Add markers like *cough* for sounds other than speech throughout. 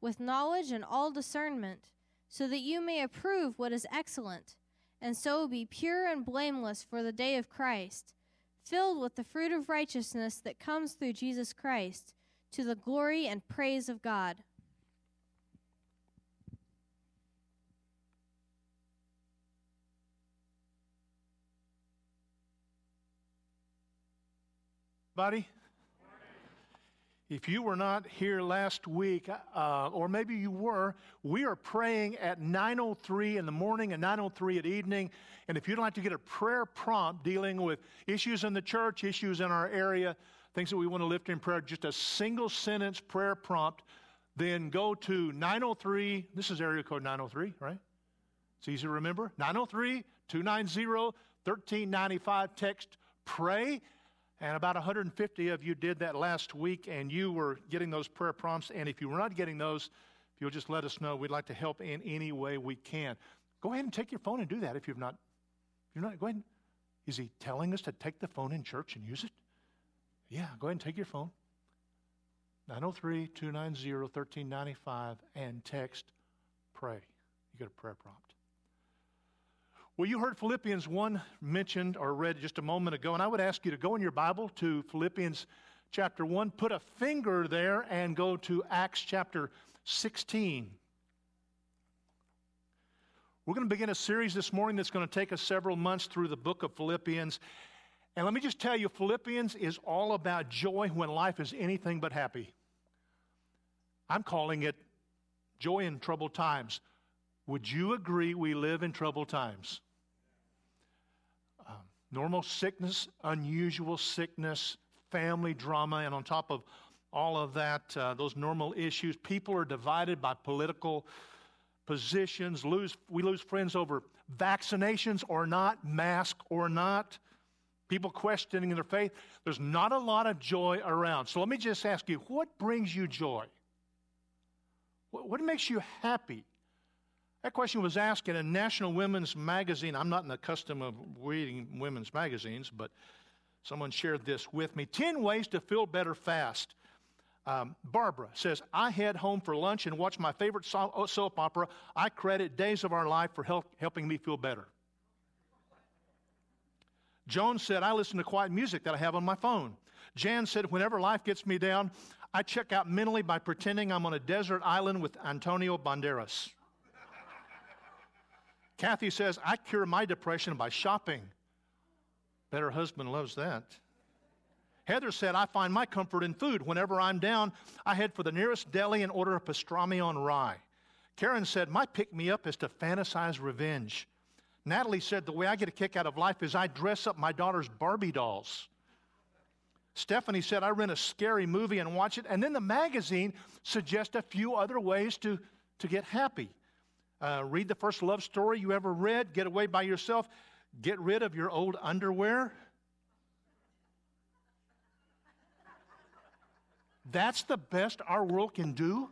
with knowledge and all discernment, so that you may approve what is excellent, and so be pure and blameless for the day of Christ, filled with the fruit of righteousness that comes through Jesus Christ, to the glory and praise of God. Buddy? If you were not here last week, uh, or maybe you were, we are praying at 9.03 in the morning and 9.03 at evening. And if you'd like to get a prayer prompt dealing with issues in the church, issues in our area, things that we want to lift in prayer, just a single sentence prayer prompt, then go to 903. This is area code 903, right? It's easy to remember. 903 290 1395. Text pray and about 150 of you did that last week, and you were getting those prayer prompts. And if you were not getting those, if you'll just let us know, we'd like to help in any way we can. Go ahead and take your phone and do that if you've not. If you're not, go ahead. Is he telling us to take the phone in church and use it? Yeah, go ahead and take your phone. 903 290 1395 and text pray. You get a prayer prompt. Well, you heard Philippians 1 mentioned or read just a moment ago, and I would ask you to go in your Bible to Philippians chapter 1, put a finger there, and go to Acts chapter 16. We're going to begin a series this morning that's going to take us several months through the book of Philippians. And let me just tell you, Philippians is all about joy when life is anything but happy. I'm calling it joy in troubled times. Would you agree we live in troubled times? normal sickness, unusual sickness, family drama, and on top of all of that, uh, those normal issues, people are divided by political positions. Lose, we lose friends over vaccinations or not, mask or not, people questioning their faith. There's not a lot of joy around. So let me just ask you what brings you joy? What, what makes you happy? That question was asked in a national women's magazine. I'm not in the custom of reading women's magazines, but someone shared this with me 10 ways to feel better fast. Um, Barbara says, I head home for lunch and watch my favorite uh, soap opera. I credit Days of Our Life for help, helping me feel better. Joan said, I listen to quiet music that I have on my phone. Jan said, whenever life gets me down, I check out mentally by pretending I'm on a desert island with Antonio Banderas. Kathy says, I cure my depression by shopping. Bet her husband loves that. Heather said, I find my comfort in food. Whenever I'm down, I head for the nearest deli and order a pastrami on rye. Karen said, My pick me up is to fantasize revenge. Natalie said, The way I get a kick out of life is I dress up my daughter's Barbie dolls. Stephanie said, I rent a scary movie and watch it. And then the magazine suggests a few other ways to, to get happy. Uh, read the first love story you ever read, get away by yourself, get rid of your old underwear. That's the best our world can do.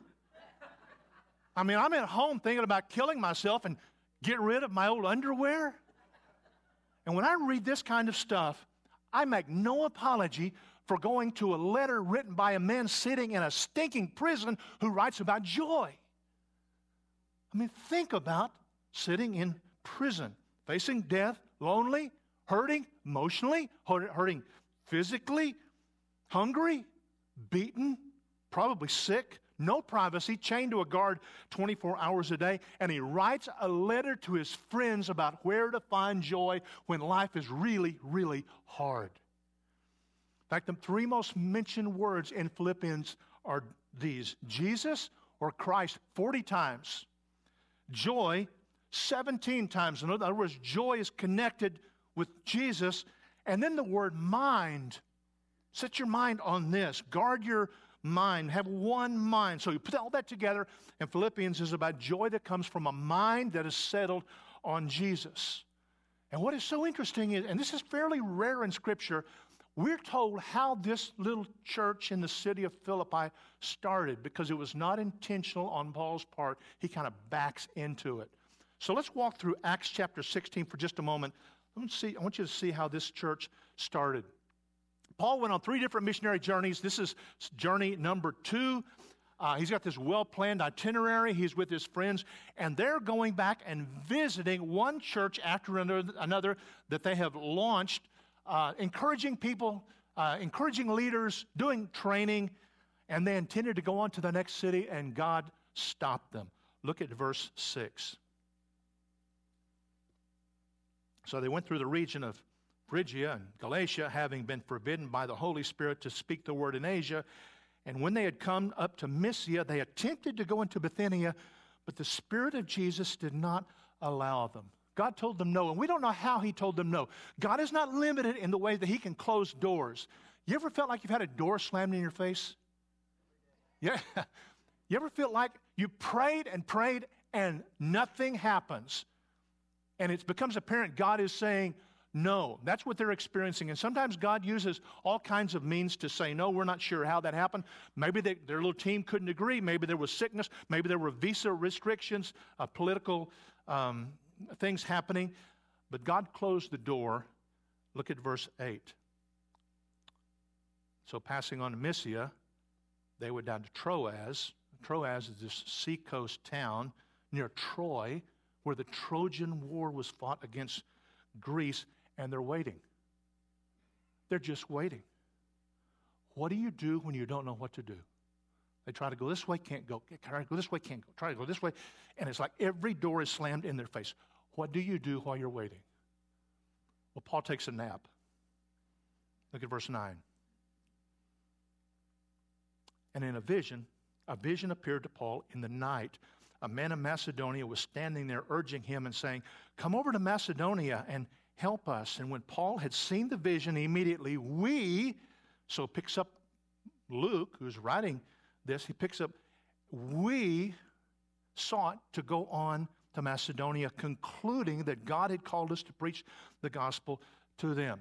I mean, I'm at home thinking about killing myself and get rid of my old underwear. And when I read this kind of stuff, I make no apology for going to a letter written by a man sitting in a stinking prison who writes about joy. I mean, think about sitting in prison, facing death, lonely, hurting emotionally, hurting physically, hungry, beaten, probably sick, no privacy, chained to a guard 24 hours a day. And he writes a letter to his friends about where to find joy when life is really, really hard. In fact, the three most mentioned words in Philippians are these Jesus or Christ 40 times joy 17 times. In other words, joy is connected with Jesus. And then the word mind. Set your mind on this. Guard your mind. Have one mind. So you put all that together, and Philippians is about joy that comes from a mind that is settled on Jesus. And what is so interesting is, and this is fairly rare in Scripture, we're told how this little church in the city of Philippi started because it was not intentional on Paul's part. He kind of backs into it. So let's walk through Acts chapter 16 for just a moment. Let me See, I want you to see how this church started. Paul went on three different missionary journeys. This is journey number two. Uh, he's got this well planned itinerary. He's with his friends, and they're going back and visiting one church after another, another that they have launched, uh, encouraging people, uh, encouraging leaders, doing training, and they intended to go on to the next city, and God stopped them. Look at verse 6. So they went through the region of Phrygia and Galatia, having been forbidden by the Holy Spirit to speak the word in Asia. And when they had come up to Mysia, they attempted to go into Bithynia, but the Spirit of Jesus did not allow them. God told them no, and we don't know how He told them no. God is not limited in the way that He can close doors. You ever felt like you've had a door slammed in your face? Yeah. *laughs* You ever feel like you prayed and prayed and nothing happens? And it becomes apparent God is saying, no. That's what they're experiencing. And sometimes God uses all kinds of means to say, no, we're not sure how that happened. Maybe they, their little team couldn't agree. Maybe there was sickness. Maybe there were visa restrictions, uh, political um, things happening. But God closed the door. Look at verse 8. So, passing on to Mysia, they went down to Troas. Troas is this seacoast town near Troy where the Trojan War was fought against Greece and they're waiting. They're just waiting. What do you do when you don't know what to do? They try to go this way, can't go. Try to go this way, can't go. Try to go this way. And it's like every door is slammed in their face. What do you do while you're waiting? Well, Paul takes a nap. Look at verse 9. And in a vision, a vision appeared to Paul in the night. A man of Macedonia was standing there urging him and saying, Come over to Macedonia and help us. And when Paul had seen the vision, immediately we, so picks up Luke, who's writing this, he picks up, we sought to go on to Macedonia, concluding that God had called us to preach the gospel to them.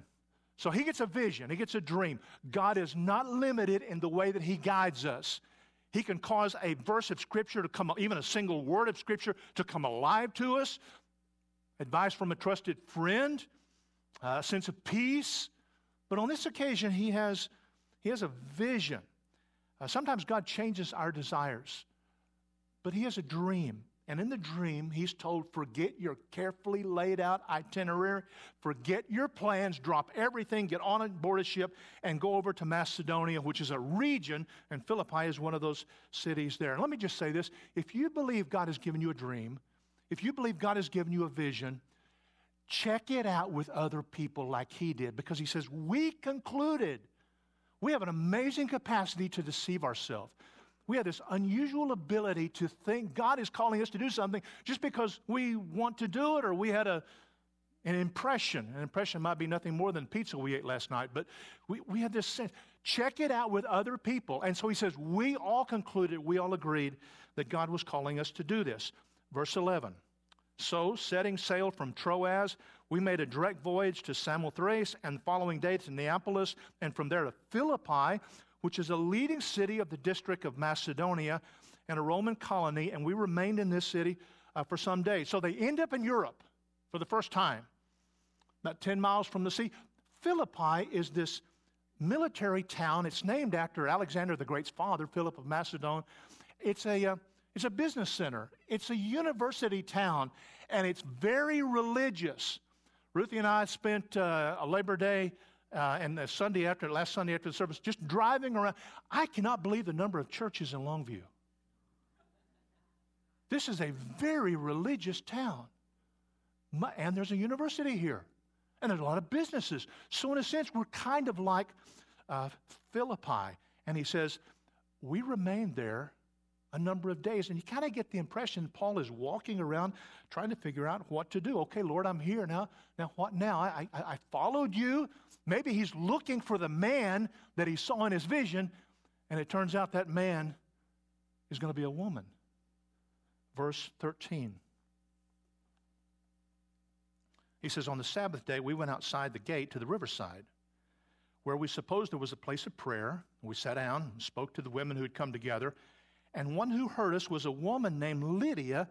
So he gets a vision, he gets a dream. God is not limited in the way that he guides us. He can cause a verse of Scripture to come, even a single word of Scripture to come alive to us advice from a trusted friend, a sense of peace. But on this occasion, he has, he has a vision. Uh, sometimes God changes our desires, but he has a dream. And in the dream, he's told, forget your carefully laid out itinerary, forget your plans, drop everything, get on board a ship, and go over to Macedonia, which is a region, and Philippi is one of those cities there. And let me just say this if you believe God has given you a dream, if you believe God has given you a vision, check it out with other people like he did because he says, We concluded. We have an amazing capacity to deceive ourselves. We have this unusual ability to think God is calling us to do something just because we want to do it or we had a, an impression. An impression might be nothing more than pizza we ate last night, but we, we had this sense. Check it out with other people. And so he says, We all concluded, we all agreed that God was calling us to do this. Verse 11. So, setting sail from Troas, we made a direct voyage to Samothrace, and the following day to Neapolis, and from there to Philippi, which is a leading city of the district of Macedonia and a Roman colony, and we remained in this city uh, for some days. So they end up in Europe for the first time, about 10 miles from the sea. Philippi is this military town. It's named after Alexander the Great's father, Philip of Macedon. It's a, uh, it's a business center, it's a university town, and it's very religious. Ruthie and I spent uh, a Labor Day uh, and the Sunday after, last Sunday after the service, just driving around. I cannot believe the number of churches in Longview. This is a very religious town. And there's a university here. And there's a lot of businesses. So, in a sense, we're kind of like uh, Philippi. And he says, We remained there a number of days. And you kind of get the impression Paul is walking around trying to figure out what to do. Okay, Lord, I'm here now. Now, what now? I, I, I followed you. Maybe he's looking for the man that he saw in his vision, and it turns out that man is going to be a woman. Verse 13. He says, On the Sabbath day, we went outside the gate to the riverside, where we supposed there was a place of prayer. We sat down and spoke to the women who had come together. And one who heard us was a woman named Lydia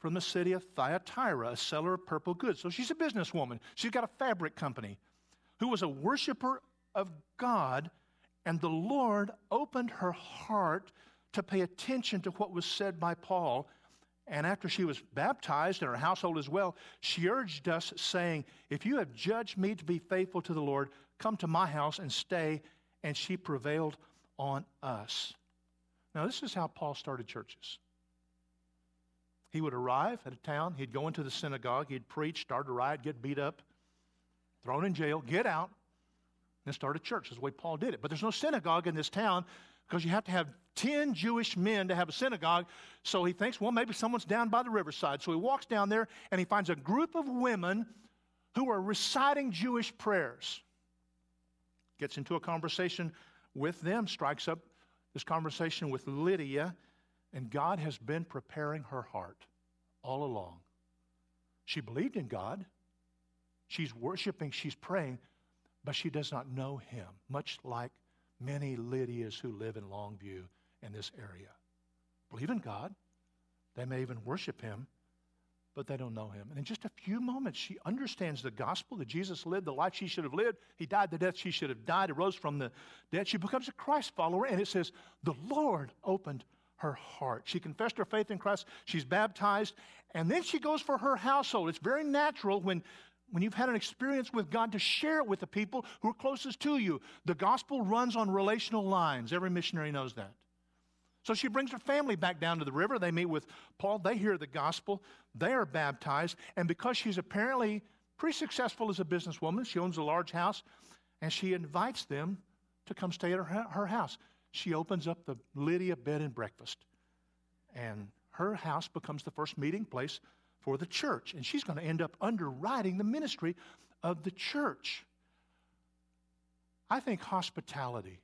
from the city of Thyatira, a seller of purple goods. So she's a businesswoman. She's got a fabric company who was a worshiper of God, and the Lord opened her heart to pay attention to what was said by Paul. And after she was baptized and her household as well, she urged us, saying, If you have judged me to be faithful to the Lord, come to my house and stay. And she prevailed on us. Now, this is how Paul started churches. He would arrive at a town, he'd go into the synagogue, he'd preach, start a riot, get beat up, thrown in jail, get out, and start a church. That's the way Paul did it. But there's no synagogue in this town because you have to have 10 Jewish men to have a synagogue. So he thinks, well, maybe someone's down by the riverside. So he walks down there and he finds a group of women who are reciting Jewish prayers. Gets into a conversation with them, strikes up this conversation with Lydia, and God has been preparing her heart all along. She believed in God. She's worshiping, she's praying, but she does not know him, much like many Lydias who live in Longview in this area. Believe in God. They may even worship him, but they don't know him. And in just a few moments, she understands the gospel that Jesus lived the life she should have lived. He died the death she should have died, arose from the dead. She becomes a Christ follower, and it says, The Lord opened her heart. She confessed her faith in Christ. She's baptized. And then she goes for her household. It's very natural when, when you've had an experience with God to share it with the people who are closest to you. The gospel runs on relational lines. Every missionary knows that. So she brings her family back down to the river. They meet with Paul. They hear the gospel. They are baptized. And because she's apparently pretty successful as a businesswoman, she owns a large house, and she invites them to come stay at her, her house she opens up the Lydia bed and breakfast. And her house becomes the first meeting place for the church. And she's going to end up underwriting the ministry of the church. I think hospitality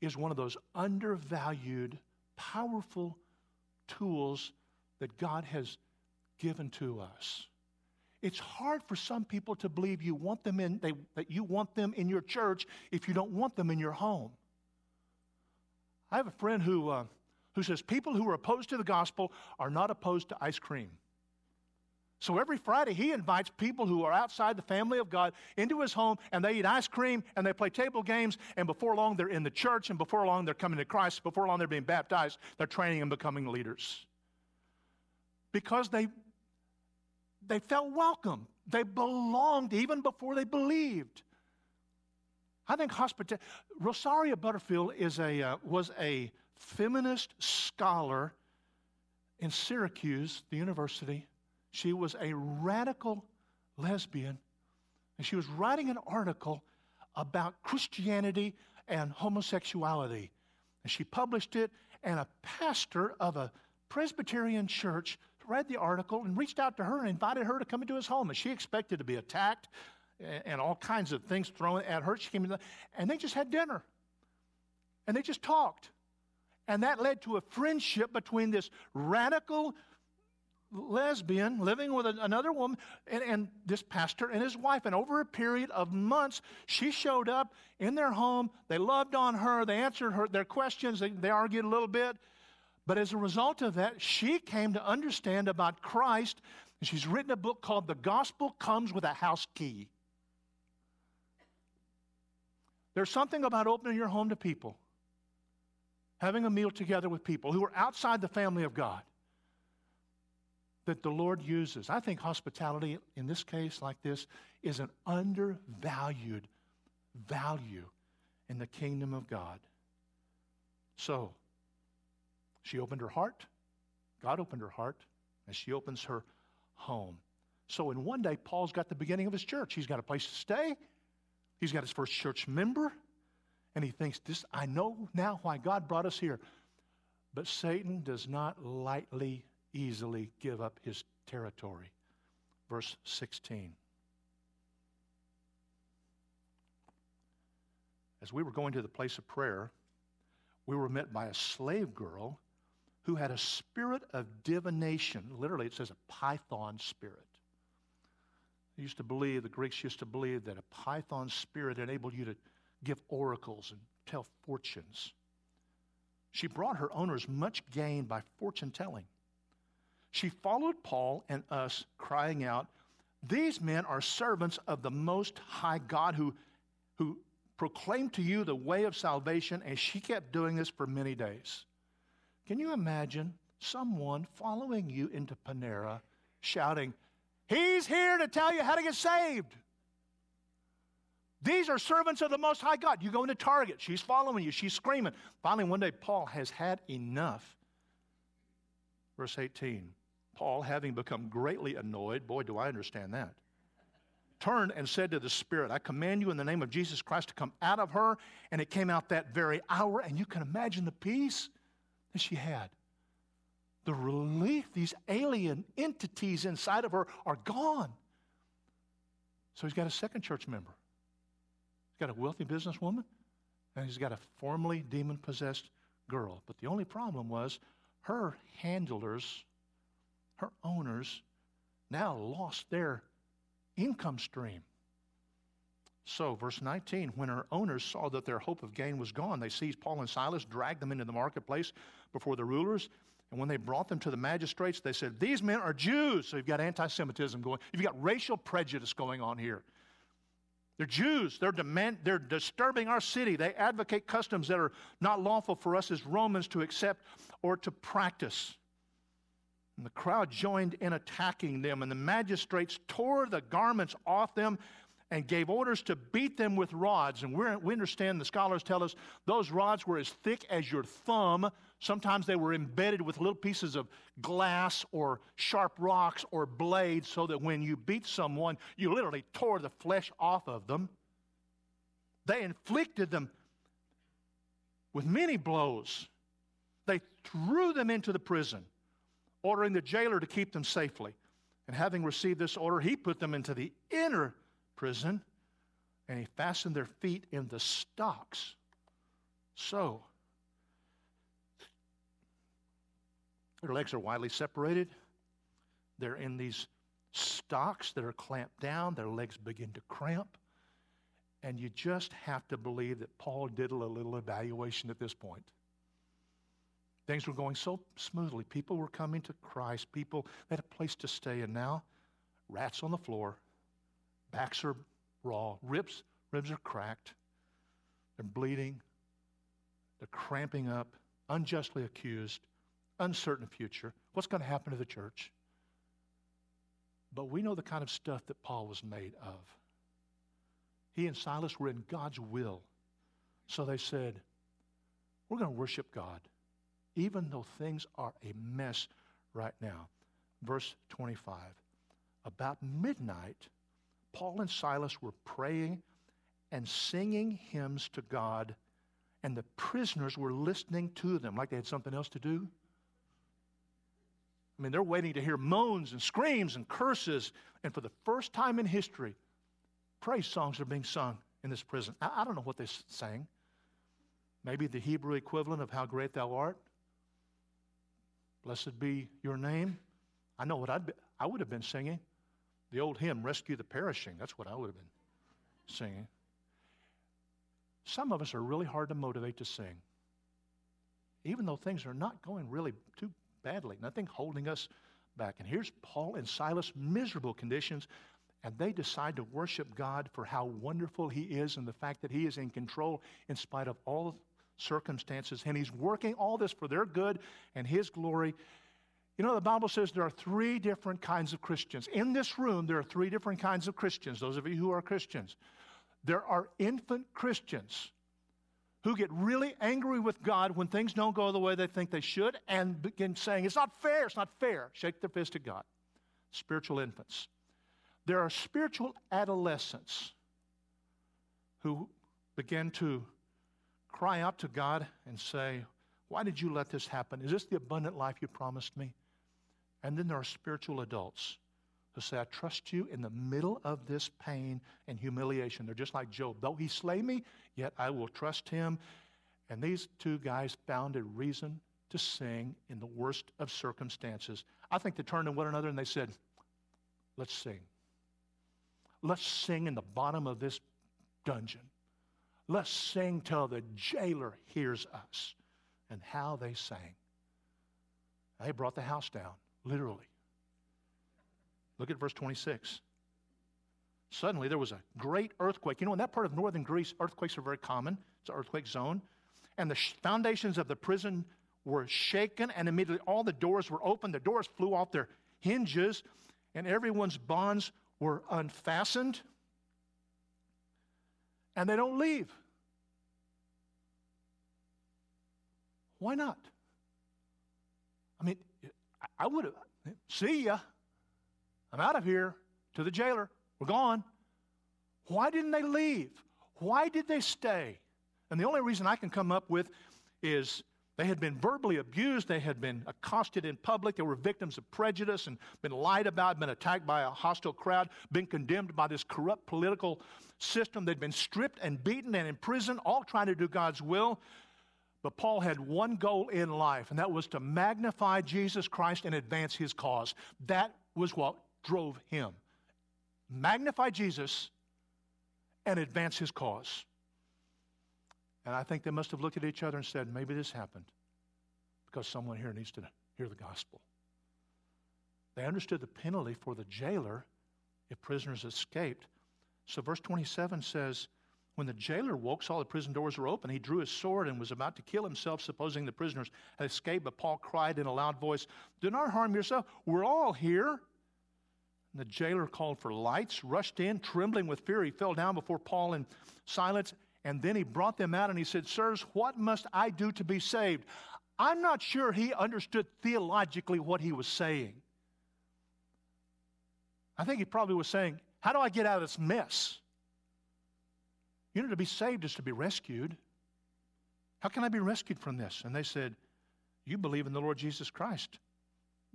is one of those undervalued, powerful tools that God has given to us. It's hard for some people to believe you want them in, they, that you want them in your church if you don't want them in your home. I have a friend who, uh, who says people who are opposed to the gospel are not opposed to ice cream. So every Friday, he invites people who are outside the family of God into his home, and they eat ice cream and they play table games. And before long, they're in the church, and before long, they're coming to Christ. Before long, they're being baptized. They're training and becoming leaders because they they felt welcome. They belonged even before they believed. I think hospitality. Rosaria Butterfield is a, uh, was a feminist scholar in Syracuse, the university. She was a radical lesbian, and she was writing an article about Christianity and homosexuality. And she published it, and a pastor of a Presbyterian church read the article and reached out to her and invited her to come into his home. And she expected to be attacked and all kinds of things thrown at her. She came in, and they just had dinner. And they just talked. And that led to a friendship between this radical lesbian living with another woman and, and, this pastor and his wife. And over a period of months, she showed up in their home. They loved on her. They answered her their questions. They, they argued a little bit. But as a result of that, she came to understand about Christ. And she's written a book called The Gospel Comes with a House Key. There's something about opening your home to people, having a meal together with people who are outside the family of God that the Lord uses. I think hospitality, in this case like this, is an undervalued value in the kingdom of God. So, she opened her heart. God opened her heart as she opens her home. So, in one day, Paul's got the beginning of his church. He's got a place to stay, He's got his first church member, and he thinks, This I know now why God brought us here. But Satan does not lightly, easily give up his territory. Verse 16. As we were going to the place of prayer, we were met by a slave girl who had a spirit of divination. Literally, it says a python spirit. They used to believe, the Greeks used to believe that a python spirit enabled you to give oracles and tell fortunes. She brought her owners much gain by fortune telling. She followed Paul and us, crying out, These men are servants of the Most High God who, who proclaimed to you the way of salvation, and she kept doing this for many days. Can you imagine someone following you into Panera shouting, He's here to tell you how to get saved? These are servants of the Most High God. You go into Target, she's following you, she's screaming. Finally, one day, Paul has had enough. Verse 18 Paul, having become greatly annoyed, boy, do I understand that, turned and said to the Spirit, I command you in the name of Jesus Christ to come out of her. And it came out that very hour. And you can imagine the peace that she had. The relief, these alien entities inside of her are gone. So he's got a second church member. He's got a wealthy businesswoman, and he's got a formerly demon possessed girl. But the only problem was her handlers, her owners, now lost their income stream. So, verse 19, when her owners saw that their hope of gain was gone, they seized Paul and Silas, dragged them into the marketplace before the rulers, and when they brought them to the magistrates, they said, These men are Jews. So you've got anti Semitism going, you've got racial prejudice going on here. They're Jews. They're, demand, they're disturbing our city. They advocate customs that are not lawful for us as Romans to accept or to practice. And the crowd joined in attacking them, and the magistrates tore the garments off them and gave orders to beat them with rods. And we understand, the scholars tell us, those rods were as thick as your thumb. Sometimes they were embedded with little pieces of glass or sharp rocks or blades so that when you beat someone, you literally tore the flesh off of them. They inflicted them with many blows. They threw them into the prison, ordering the jailer to keep them safely. And having received this order, he put them into the inner prison, and he fastened their feet in the stocks. So, their legs are widely separated. They're in these stocks that are clamped down. Their legs begin to cramp. And you just have to believe that Paul did a little evaluation at this point. Things were going so smoothly. People were coming to Christ. People had a place to stay. And now, rats on the floor, Backs are raw. Ribs, ribs are cracked. They're bleeding. They're cramping up, unjustly accused, uncertain future. What's going to happen to the church? But we know the kind of stuff that Paul was made of. He and Silas were in God's will. So they said, We're going to worship God, even though things are a mess right now. Verse 25. About midnight, Paul and Silas were praying and singing hymns to God, and the prisoners were listening to them like they had something else to do. I mean, they're waiting to hear moans and screams and curses. And for the first time in history, praise songs are being sung in this prison. I, I don't know what they sang. Maybe the Hebrew equivalent of How Great Thou Art. Blessed be your name. I know what I'd be, I would have been singing. The old hymn, Rescue the Perishing, that's what I would have been singing. Some of us are really hard to motivate to sing. Even though things are not going really too badly, nothing holding us back. And here's Paul and Silas, miserable conditions, and they decide to worship God for how wonderful He is and the fact that He is in control in spite of all circumstances. And He's working all this for their good and His glory. You know, the Bible says there are three different kinds of Christians. In this room, there are three different kinds of Christians, those of you who are Christians. There are infant Christians who get really angry with God when things don't go the way they think they should and begin saying, It's not fair, it's not fair. Shake their fist at God. Spiritual infants. There are spiritual adolescents who begin to cry out to God and say, Why did you let this happen? Is this the abundant life you promised me? And then there are spiritual adults who say, I trust you in the middle of this pain and humiliation. They're just like Job. Though he slay me, yet I will trust him. And these two guys found a reason to sing in the worst of circumstances. I think they turned to one another and they said, Let's sing. Let's sing in the bottom of this dungeon. Let's sing till the jailer hears us. And how they sang. They brought the house down literally. Look at verse 26. Suddenly there was a great earthquake. You know, in that part of northern Greece, earthquakes are very common. It's an earthquake zone. And the foundations of the prison were shaken, and immediately all the doors were open. The doors flew off their hinges, and everyone's bonds were unfastened. And they don't leave. Why not? I mean, I would have, see ya. I'm out of here to the jailer. We're gone. Why didn't they leave? Why did they stay? And the only reason I can come up with is they had been verbally abused, they had been accosted in public, they were victims of prejudice and been lied about, been attacked by a hostile crowd, been condemned by this corrupt political system. They'd been stripped and beaten and imprisoned, all trying to do God's will. But Paul had one goal in life, and that was to magnify Jesus Christ and advance his cause. That was what drove him. Magnify Jesus and advance his cause. And I think they must have looked at each other and said, maybe this happened because someone here needs to hear the gospel. They understood the penalty for the jailer if prisoners escaped. So, verse 27 says, When the jailer woke, saw the prison doors were open, he drew his sword and was about to kill himself, supposing the prisoners had escaped. But Paul cried in a loud voice, Do not harm yourself. We're all here. And the jailer called for lights, rushed in, trembling with fear. He fell down before Paul in silence. And then he brought them out and he said, Sirs, what must I do to be saved? I'm not sure he understood theologically what he was saying. I think he probably was saying, How do I get out of this mess? You know, to be saved is to be rescued. How can I be rescued from this? And they said, You believe in the Lord Jesus Christ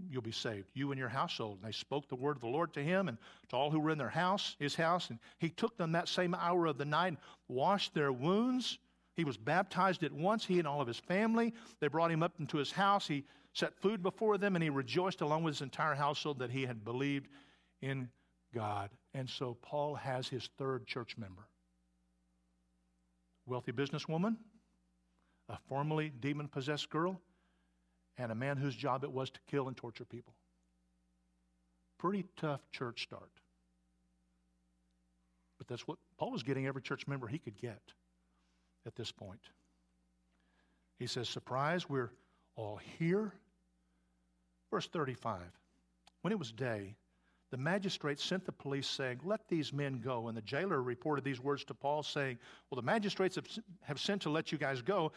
you'll be saved, you and your household. And they spoke the word of the Lord to him and to all who were in their house, his house. And he took them that same hour of the night, and washed their wounds. He was baptized at once, he and all of his family. They brought him up into his house. He set food before them, and he rejoiced along with his entire household that he had believed in God. And so Paul has his third church member. Wealthy businesswoman, a formerly demon possessed girl, and a man whose job it was to kill and torture people. Pretty tough church start. But that's what Paul was getting every church member he could get at this point. He says, Surprise, we're all here. Verse 35 When it was day, the magistrates sent the police saying, Let these men go. And the jailer reported these words to Paul, saying, Well, the magistrates have, have sent to let you guys go.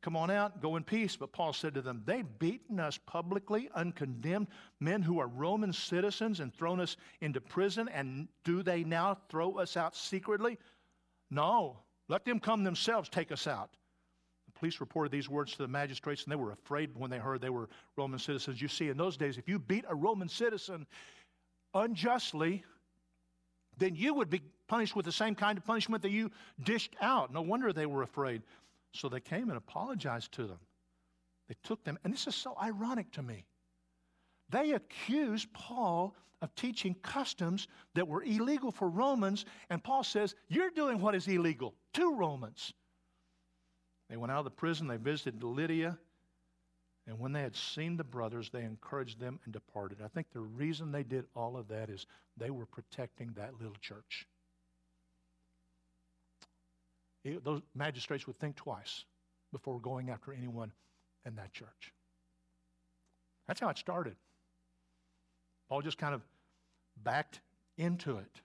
Come on out, go in peace. But Paul said to them, They've beaten us publicly, uncondemned, men who are Roman citizens, and thrown us into prison. And do they now throw us out secretly? No. Let them come themselves, take us out. The police reported these words to the magistrates, and they were afraid when they heard they were Roman citizens. You see, in those days, if you beat a Roman citizen unjustly, then you would be punished with the same kind of punishment that you dished out. No wonder they were afraid. So they came and apologized to them. They took them, and this is so ironic to me. They accused Paul of teaching customs that were illegal for Romans, and Paul says, You're doing what is illegal to Romans. They went out of the prison, they visited Lydia, and when they had seen the brothers, they encouraged them and departed. I think the reason they did all of that is they were protecting that little church it, those magistrates would think twice before going after anyone in that church. That's how it started. Paul just kind of backed into it.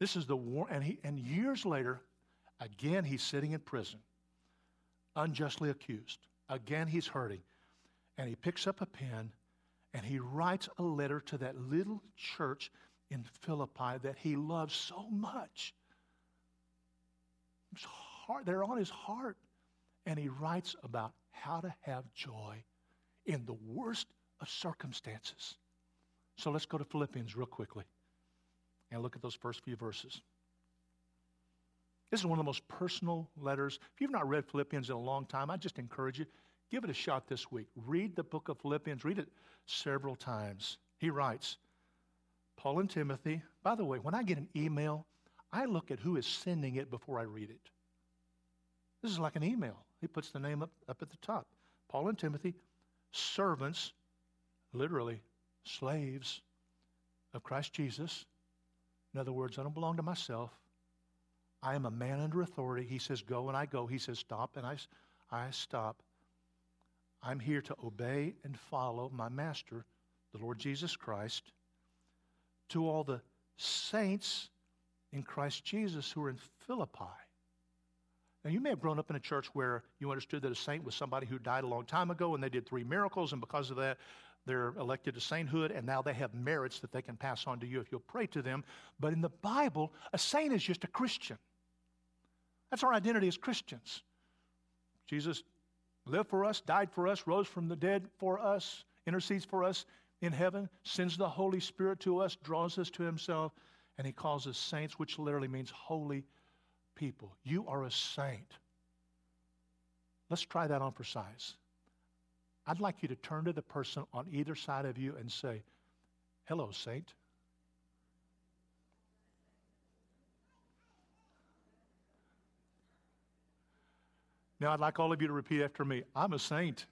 This is the war, and, he, and years later, again, he's sitting in prison, unjustly accused. Again, he's hurting. And he picks up a pen and he writes a letter to that little church in Philippi that he loves so much heart, they're on his heart. And he writes about how to have joy in the worst of circumstances. So let's go to Philippians real quickly and look at those first few verses. This is one of the most personal letters. If you've not read Philippians in a long time, I just encourage you, give it a shot this week. Read the book of Philippians, read it several times. He writes, Paul and Timothy, by the way, when I get an email, I look at who is sending it before I read it. This is like an email. He puts the name up, up at the top. Paul and Timothy, servants, literally slaves of Christ Jesus. In other words, I don't belong to myself. I am a man under authority. He says, go and I go. He says, stop and I, I stop. I'm here to obey and follow my master, the Lord Jesus Christ, to all the saints in Christ Jesus who are in Philippi. Now, you may have grown up in a church where you understood that a saint was somebody who died a long time ago and they did three miracles, and because of that, they're elected to sainthood, and now they have merits that they can pass on to you if you'll pray to them. But in the Bible, a saint is just a Christian. That's our identity as Christians. Jesus lived for us, died for us, rose from the dead for us, intercedes for us in heaven, sends the Holy Spirit to us, draws us to Himself, and He calls us saints, which literally means holy people. You are a saint. Let's try that on for size. I'd like you to turn to the person on either side of you and say, Hello, saint. Now, I'd like all of you to repeat after me I'm a saint.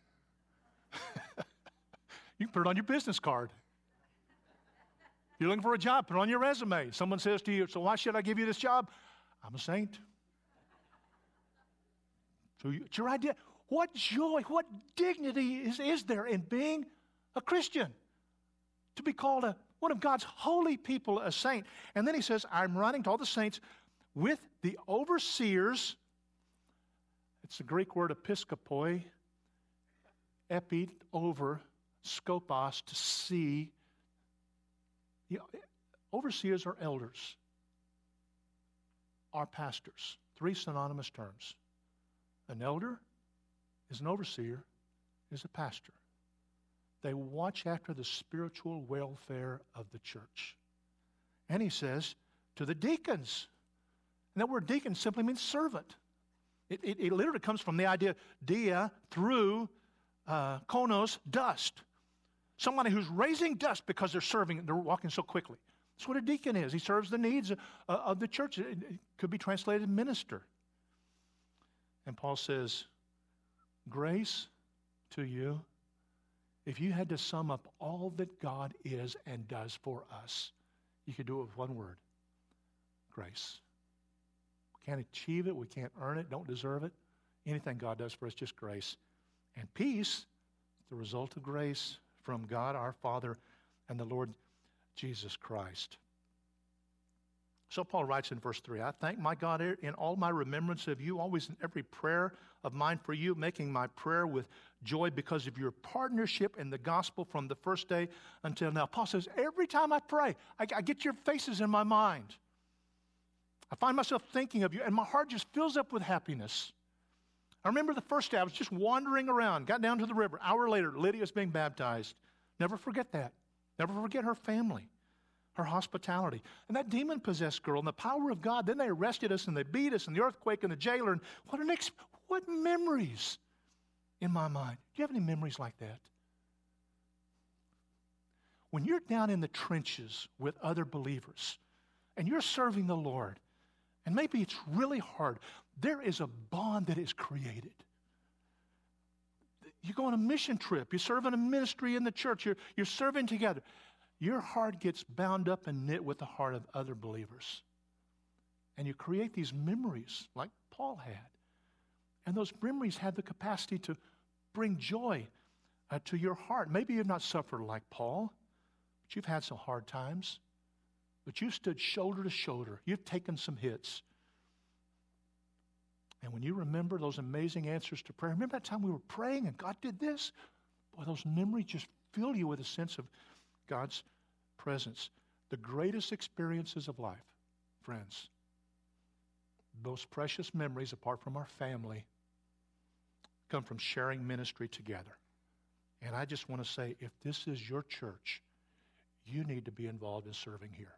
*laughs* you can put it on your business card. You're looking for a job, put on your resume. Someone says to you, So why should I give you this job? I'm a saint. So you, it's your idea. What joy, what dignity is, is there in being a Christian? To be called a, one of God's holy people, a saint. And then he says, I'm writing to all the saints with the overseers it's the Greek word episkopoi, epi, over, skopos, to see. You know, overseers are elders, are pastors. Three synonymous terms. An elder is an overseer, is a pastor. They watch after the spiritual welfare of the church. And he says to the deacons, and that word deacon simply means servant. It, it, it literally comes from the idea dia through uh, konos, dust. Somebody who's raising dust because they're serving, they're walking so quickly. That's what a deacon is. He serves the needs of, uh, the church. It could be translated minister. And Paul says, Grace to you. If you had to sum up all that God is and does for us, you could do it with one word grace. We can't achieve it. We can't earn it. Don't deserve it. Anything God does for us, just grace. And peace, the result of grace from God our Father and the Lord Jesus Christ. So Paul writes in verse 3 I thank my God in all my remembrance of you, always in every prayer of mine for you, making my prayer with joy because of your partnership in the gospel from the first day until now. Paul says, Every time I pray, I, I get your faces in my mind. I find myself thinking of you, and my heart just fills up with happiness. I remember the first day I was just wandering around, got down to the river. Hour later, Lydia's being baptized. Never forget that. Never forget her family, her hospitality. And that demon possessed girl and the power of God. Then they arrested us and they beat us and the earthquake and the jailer. And what, an ex- what memories in my mind. Do you have any memories like that? When you're down in the trenches with other believers and you're serving the Lord, and maybe it's really hard, there is a bond that is created. You go on a mission trip, you serve in a ministry in the church, you're, you're serving together. Your heart gets bound up and knit with the heart of other believers. And you create these memories like Paul had. And those memories have the capacity to bring joy uh, to your heart. Maybe you've not suffered like Paul, but you've had some hard times. But you've stood shoulder to shoulder. You've taken some hits. And when you remember those amazing answers to prayer, remember that time we were praying and God did this? Boy, those memories just fill you with a sense of God's presence. The greatest experiences of life, friends, those precious memories apart from our family, come from sharing ministry together. And I just want to say if this is your church, you need to be involved in serving here.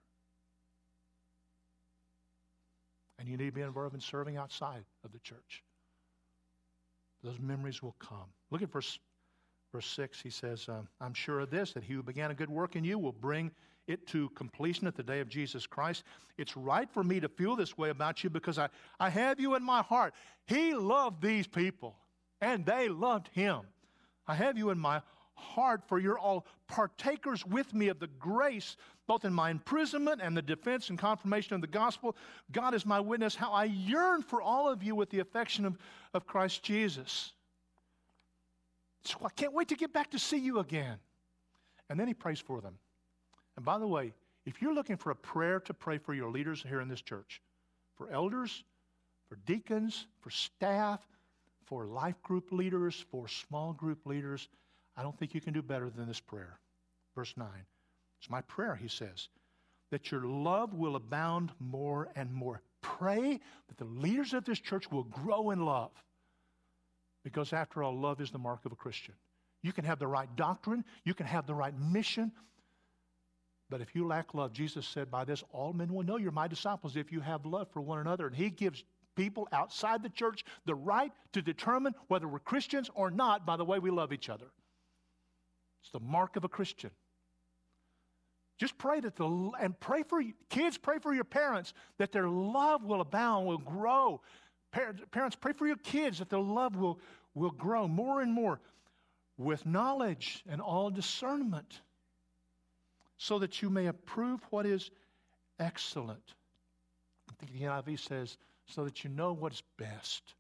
And you need to be involved in serving outside of the church. Those memories will come. Look at verse, verse 6. He says, um, I'm sure of this, that he who began a good work in you will bring it to completion at the day of Jesus Christ. It's right for me to feel this way about you because I, I have you in my heart. He loved these people, and they loved him. I have you in my heart, for you're all partakers with me of the grace, both in my imprisonment and the defense and confirmation of the gospel. God is my witness, how I yearn for all of you with the affection of, of Christ Jesus. So I can't wait to get back to see you again. And then he prays for them. And by the way, if you're looking for a prayer to pray for your leaders here in this church, for elders, for deacons, for staff, for life group leaders, for small group leaders, I don't think you can do better than this prayer. Verse 9. It's my prayer, he says, that your love will abound more and more. Pray that the leaders of this church will grow in love. Because after all, love is the mark of a Christian. You can have the right doctrine, you can have the right mission, but if you lack love, Jesus said, By this all men will know you're my disciples if you have love for one another. And He gives people outside the church the right to determine whether we're Christians or not by the way we love each other. It's the mark of a Christian. Just pray that the, and pray for kids, pray for your parents that their love will abound, will grow. Parents, pray for your kids that their love will, will grow more and more with knowledge and all discernment so that you may approve what is excellent. I think the NIV says, so that you know what is best.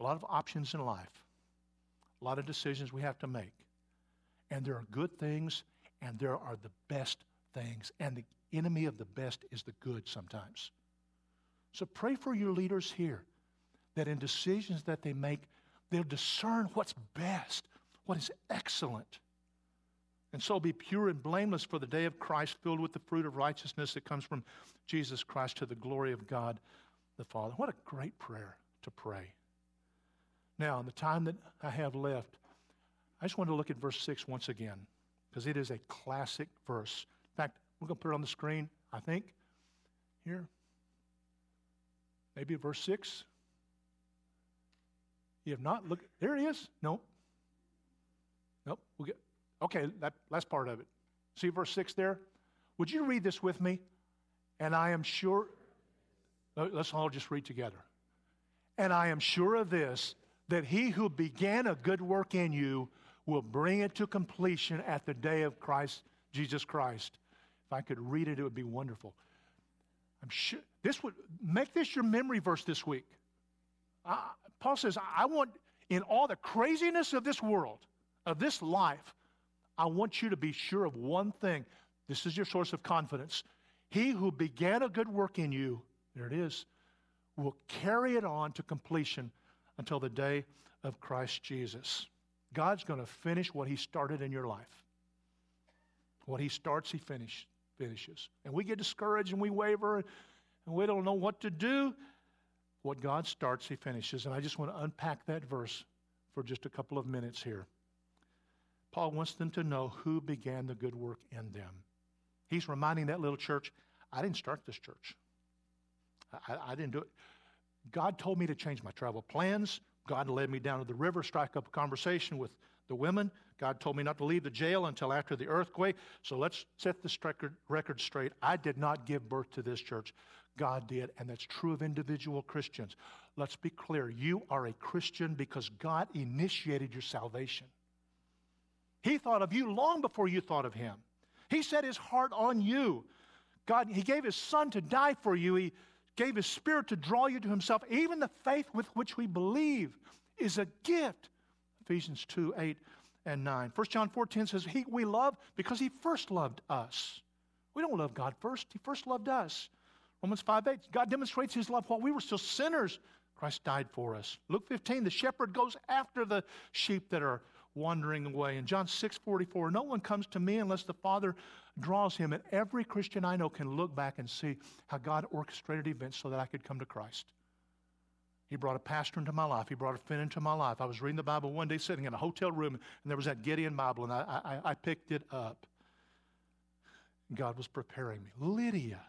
A lot of options in life, a lot of decisions we have to make. And there are good things, and there are the best things. And the enemy of the best is the good sometimes. So pray for your leaders here that in decisions that they make, they'll discern what's best, what is excellent. And so be pure and blameless for the day of Christ, filled with the fruit of righteousness that comes from Jesus Christ to the glory of God the Father. What a great prayer to pray. Now, in the time that I have left, I just want to look at verse 6 once again, because it is a classic verse. In fact, we're going to put it on the screen, I think, here. Maybe verse 6. You have not looked, there it is. No. Nope. We'll get, Okay, that last part of it. See verse 6 there? Would you read this with me? And I am sure, let's all just read together. And I am sure of this, that he who began a good work in you will bring it to completion at the day of Christ, Jesus Christ. If I could read it, it would be wonderful. I'm sure this would make this your memory verse this week. Uh, Paul says, I want in all the craziness of this world, of this life, I want you to be sure of one thing. This is your source of confidence. He who began a good work in you, there it is, will carry it on to completion until the day of Christ Jesus. God's going to finish what He started in your life. What He starts, He finish, finishes. And we get discouraged and we waver and we don't know what to do. What God starts, He finishes. And I just want to unpack that verse for just a couple of minutes here. Paul wants them to know who began the good work in them. He's reminding that little church, I didn't start this church. I, I, didn't do it. God told me to change my travel plans. God led me down to the river, strike up a conversation with the women. God told me not to leave the jail until after the earthquake. So let's set this record, record straight. I did not give birth to this church. God did, and that's true of individual Christians. Let's be clear. You are a Christian because God initiated your salvation. He thought of you long before you thought of him. He set his heart on you. God, he gave his son to die for you. He gave his spirit to draw you to himself. Even the faith with which we believe is a gift. Ephesians 2 8 and 9. 1 John 4 10 says, he, We love because he first loved us. We don't love God first, he first loved us. Romans 5 8, God demonstrates his love while we were still sinners. Christ died for us. Luke 15, the shepherd goes after the sheep that are wandering away. In John 6 44, no one comes to me unless the Father draws him. And every Christian I know can look back and see how God orchestrated events so that I could come to Christ. He brought a pastor into my life. He brought a friend into my life. I was reading the Bible one day sitting in a hotel room, and there was that Gideon Bible, and I, I, I picked it up. God was preparing me. Lydia,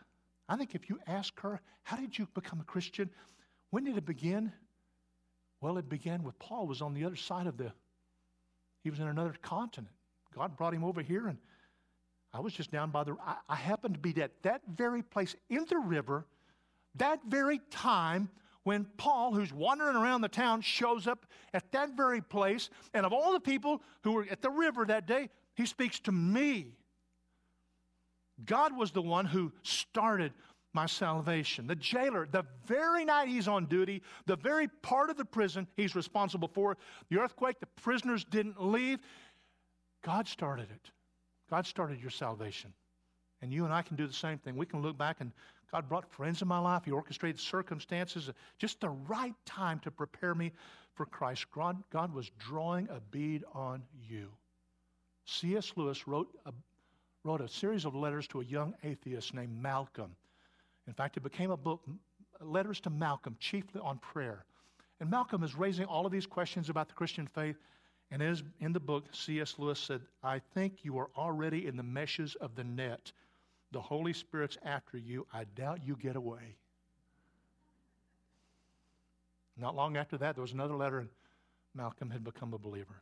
I think if you ask her, how did you become a Christian? When did it begin? Well, it began with Paul was on the other side of the he was in another continent. God brought him over here, and I was just down by the. I, I happened to be at that very place in the river, that very time when Paul, who's wandering around the town, shows up at that very place. And of all the people who were at the river that day, he speaks to me. God was the one who started my salvation. The jailer, the very night he's on duty, the very part of the prison he's responsible for, the earthquake, the prisoners didn't leave. God started it. God started your salvation. And you and I can do the same thing. We can look back and God brought friends in my life. He orchestrated circumstances, just the right time to prepare me for Christ. God, God was drawing a bead on you. C.S. Lewis wrote a, wrote a series of letters to a young atheist named Malcolm. In fact, it became a book, Letters to Malcolm, chiefly on prayer. And Malcolm is raising all of these questions about the Christian faith. And as in the book, C.S. Lewis said, I think you are already in the meshes of the net. The Holy Spirit's after you. I doubt you get away. Not long after that, there was another letter, and Malcolm had become a believer.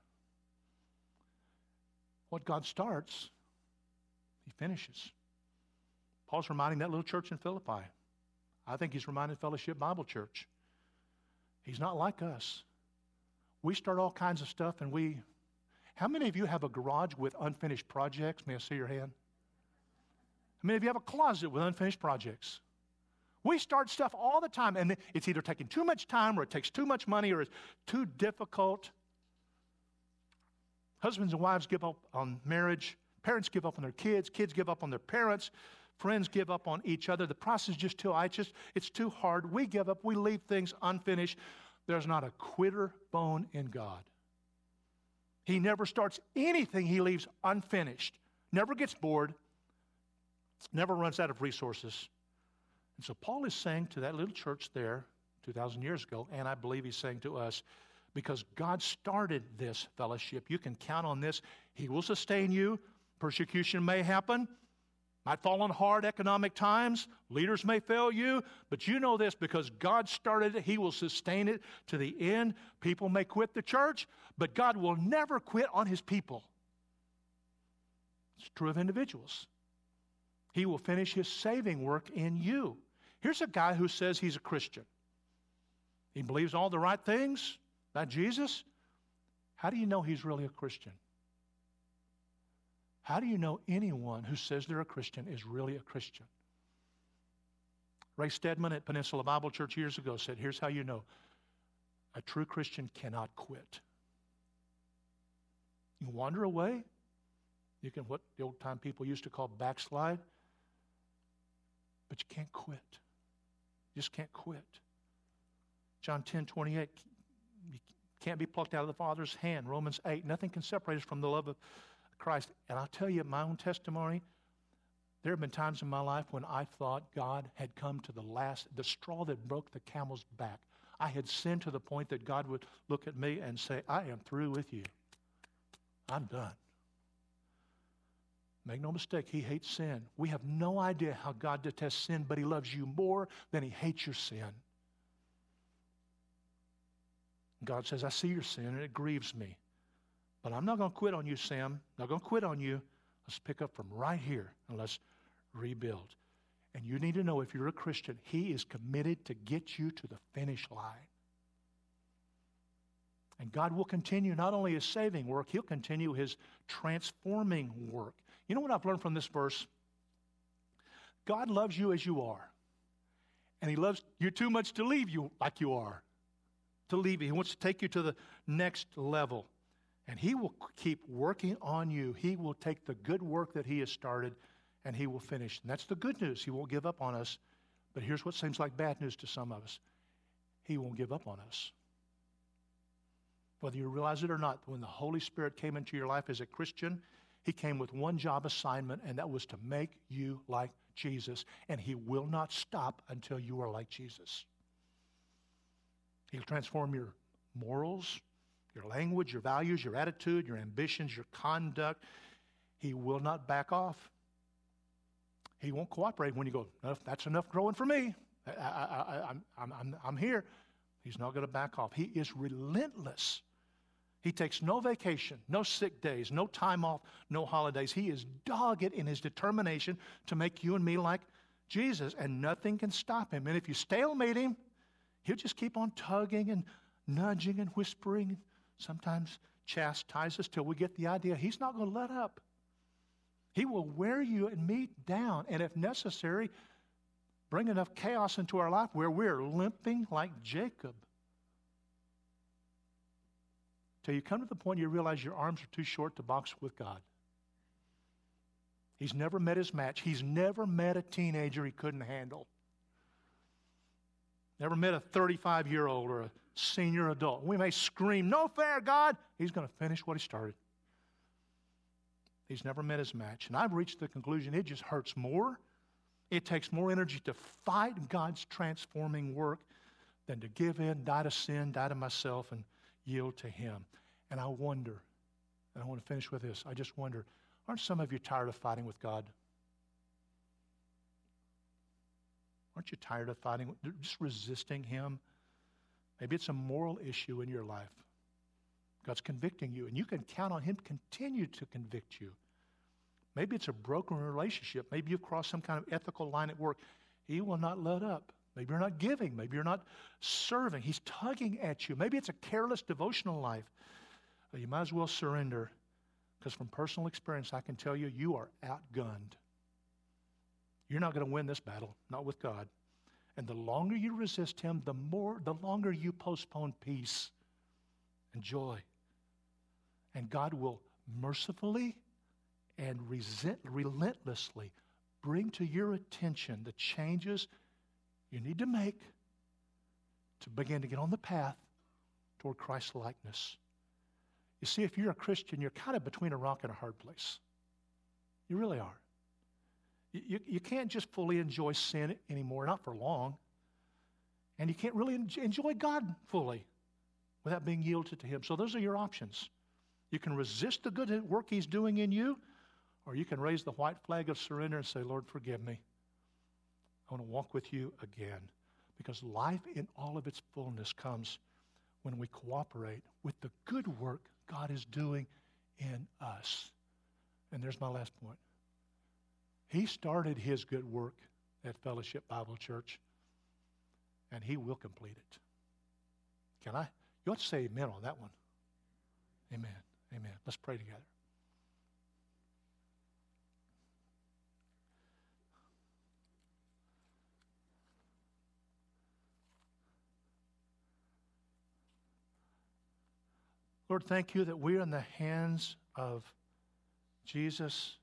What God starts, He finishes. Paul's reminding that little church in Philippi. I think he's reminding Fellowship Bible Church. He's not like us. We start all kinds of stuff and we. How many of you have a garage with unfinished projects? May I see your hand? How many of you have a closet with unfinished projects? We start stuff all the time, and it's either taking too much time, or it takes too much money, or it's too difficult. Husbands and wives give up on marriage, parents give up on their kids, kids give up on their parents, friends give up on each other. The process is just too, I just, it's too hard. We give up, we leave things unfinished. There's not a quitter bone in God. He never starts anything he leaves unfinished, never gets bored, never runs out of resources. And so Paul is saying to that little church there 2,000 years ago, and I believe he's saying to us, because God started this fellowship, you can count on this. He will sustain you. Persecution may happen, might fall on hard economic times. Leaders may fail you, but you know this because God started it, He will sustain it to the end. People may quit the church, but God will never quit on His people. It's true of individuals. He will finish his saving work in you. Here's a guy who says he's a Christian. He believes all the right things about Jesus. How do you know he's really a Christian? How do you know anyone who says they're a Christian is really a Christian? Ray Stedman at Peninsula Bible Church years ago said, Here's how you know a true Christian cannot quit. You wander away, you can, what the old time people used to call backslide but you can't quit. You just can't quit. John 10 28, you can't be plucked out of the Father's hand. Romans 8, nothing can separate us from the love of Christ. And I'll tell you my own testimony. There have been times in my life when I thought God had come to the last, the straw that broke the camel's back. I had sinned to the point that God would look at me and say, I am through with you. I'm done. Make no mistake, he hates sin. We have no idea how God detests sin, but he loves you more than he hates your sin. God says, I see your sin and it grieves me. But I'm not going to quit on you, Sam. Not going to quit on you. Let's pick up from right here and let's rebuild. And you need to know if you're a Christian, he is committed to get you to the finish line. And God will continue not only his saving work, he'll continue his transforming work. You know what I've learned from this verse? God loves you as you are. And He loves you too much to leave you like you are. To leave you. He wants to take you to the next level. And He will keep working on you. He will take the good work that He has started and He will finish. And that's the good news. He won't give up on us. But here's what seems like bad news to some of us He won't give up on us. Whether you realize it or not, when the Holy Spirit came into your life as a Christian, he came with one job assignment, and that was to make you like Jesus. And He will not stop until you are like Jesus. He'll transform your morals, your language, your values, your attitude, your ambitions, your conduct. He will not back off. He won't cooperate when you go, that's enough growing for me. I, am I'm, I'm, I'm here. He's not going to back off. He is relentless he takes no vacation, no sick days, no time off, no holidays. He is dogged in his determination to make you and me like Jesus, and nothing can stop him. And if you stalemate him, he'll just keep on tugging and nudging and whispering, sometimes chastises till we get the idea. He's not going to let up. He will wear you and me down, and if necessary, bring enough chaos into our life where we're limping like Jacob. Till you come to the point you realize your arms are too short to box with God. He's never met his match. He's never met a teenager he couldn't handle. Never met a 35 year old or a senior adult. We may scream, No fair, God. He's going to finish what he started. He's never met his match. And I've reached the conclusion it just hurts more. It takes more energy to fight God's transforming work than to give in, die to sin, die to myself, and yield to Him. And I wonder, and I want to finish with this I just wonder, aren't some of you tired of fighting with God? Aren't you tired of fighting, just resisting Him? Maybe it's a moral issue in your life. God's convicting you, and you can count on Him continue to convict you. Maybe it's a broken relationship. Maybe you've crossed some kind of ethical line at work. He will not let up. Maybe you're not giving. Maybe you're not serving. He's tugging at you. Maybe it's a careless devotional life. You might as well surrender because, from personal experience, I can tell you, you are outgunned. You're not going to win this battle, not with God. And the longer you resist Him, the more, the longer you postpone peace and joy. And God will mercifully and resent, relentlessly bring to your attention the changes you need to make to begin to get on the path toward Christ likeness. You see, if you're a Christian, you're kind of between a rock and a hard place. You really are. You, you can't just fully enjoy sin anymore, not for long. And you can't really enjoy God fully without being yielded to Him. So those are your options. You can resist the good work He's doing in you, or you can raise the white flag of surrender and say, Lord, forgive me. I want to walk with you again. Because life in all of its fullness comes when we cooperate with the good work God is doing in us. And there's my last point. He started his good work at Fellowship Bible Church, and he will complete it. Can I? You ought to say amen on that one. Amen. Amen. Let's pray together. Lord, thank you that we're in the hands of Jesus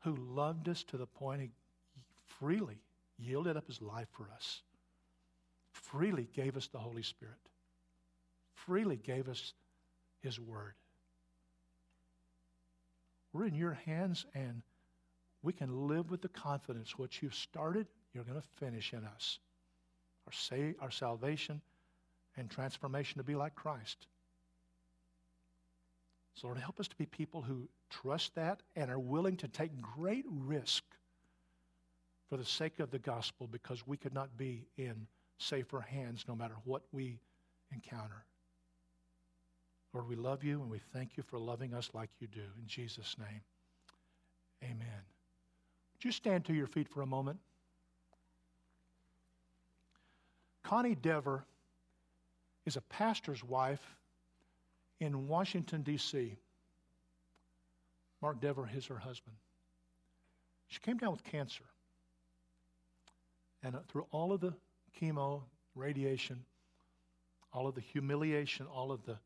who loved us to the point he freely yielded up his life for us, freely gave us the Holy Spirit, freely gave us his word. We're in your hands, and we can live with the confidence what you've started, you're going to finish in us. Our, say, our salvation and transformation to be like Christ. So, Lord, help us to be people who trust that and are willing to take great risk for the sake of the gospel because we could not be in safer hands no matter what we encounter. Lord, we love you and we thank you for loving us like you do. In Jesus' name, amen. Would you stand to your feet for a moment? Connie Dever is a pastor's wife in Washington, D.C. Mark Dever is her husband. She came down with cancer. And uh, through all of the chemo, radiation, all of the humiliation, all of the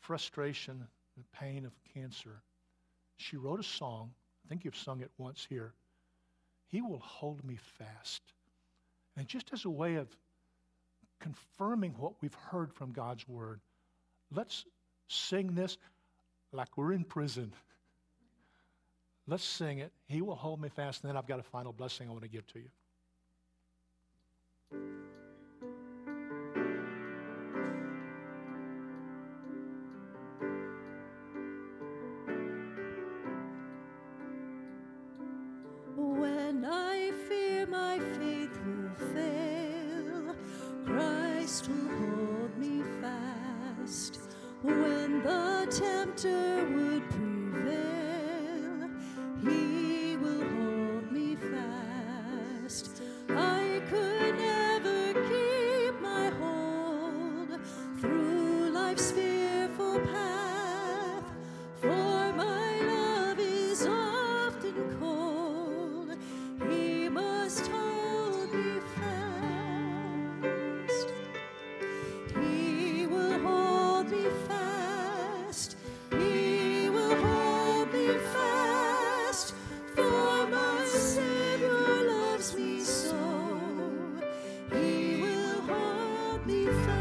frustration, the pain of cancer, she wrote a song. I think you've sung it once here. He will hold me fast. And just as a way of confirming what we've heard from God's word, let's sing this like we're in prison. Let's sing it. He will hold me fast, and then I've got a final blessing I want to give to you. be.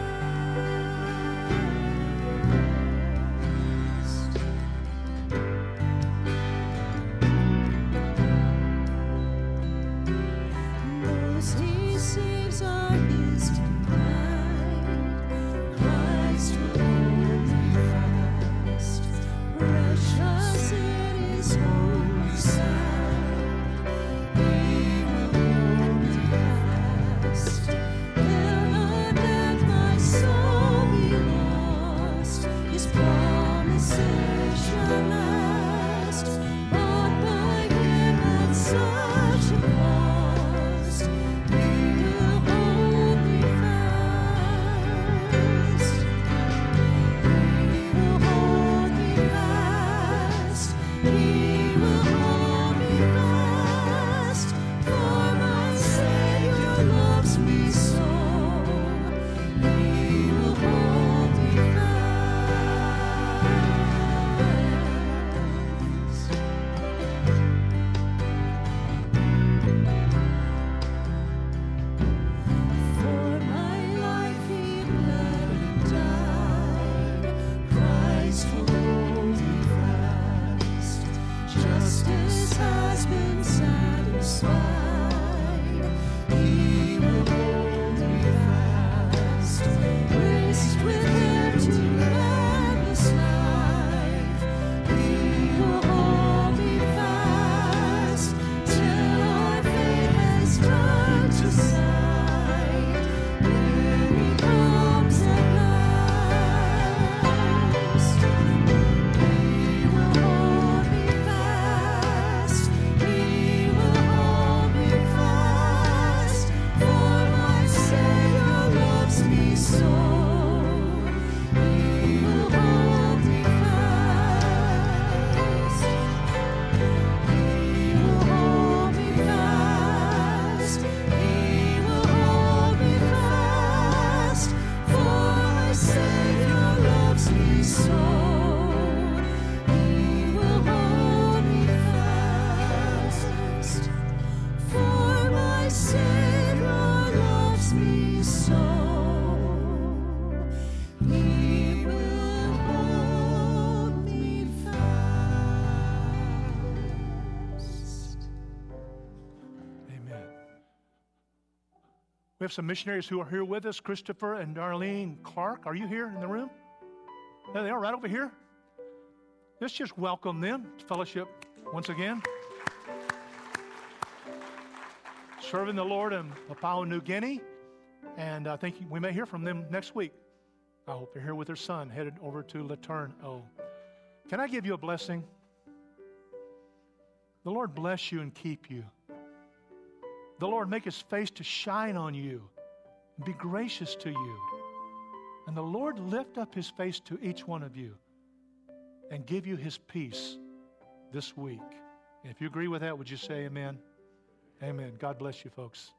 Have some missionaries who are here with us Christopher and Darlene Clark. Are you here in the room? There they are, right over here. Let's just welcome them to fellowship once again. Serving the Lord in Papua New Guinea. And I think we may hear from them next week. I hope they're here with their son, headed over to Laterne. Oh, can I give you a blessing? The Lord bless you and keep you. The Lord make his face to shine on you and be gracious to you. And the Lord lift up his face to each one of you and give you his peace this week. if you agree with that, would you say amen? Amen. God bless you, folks.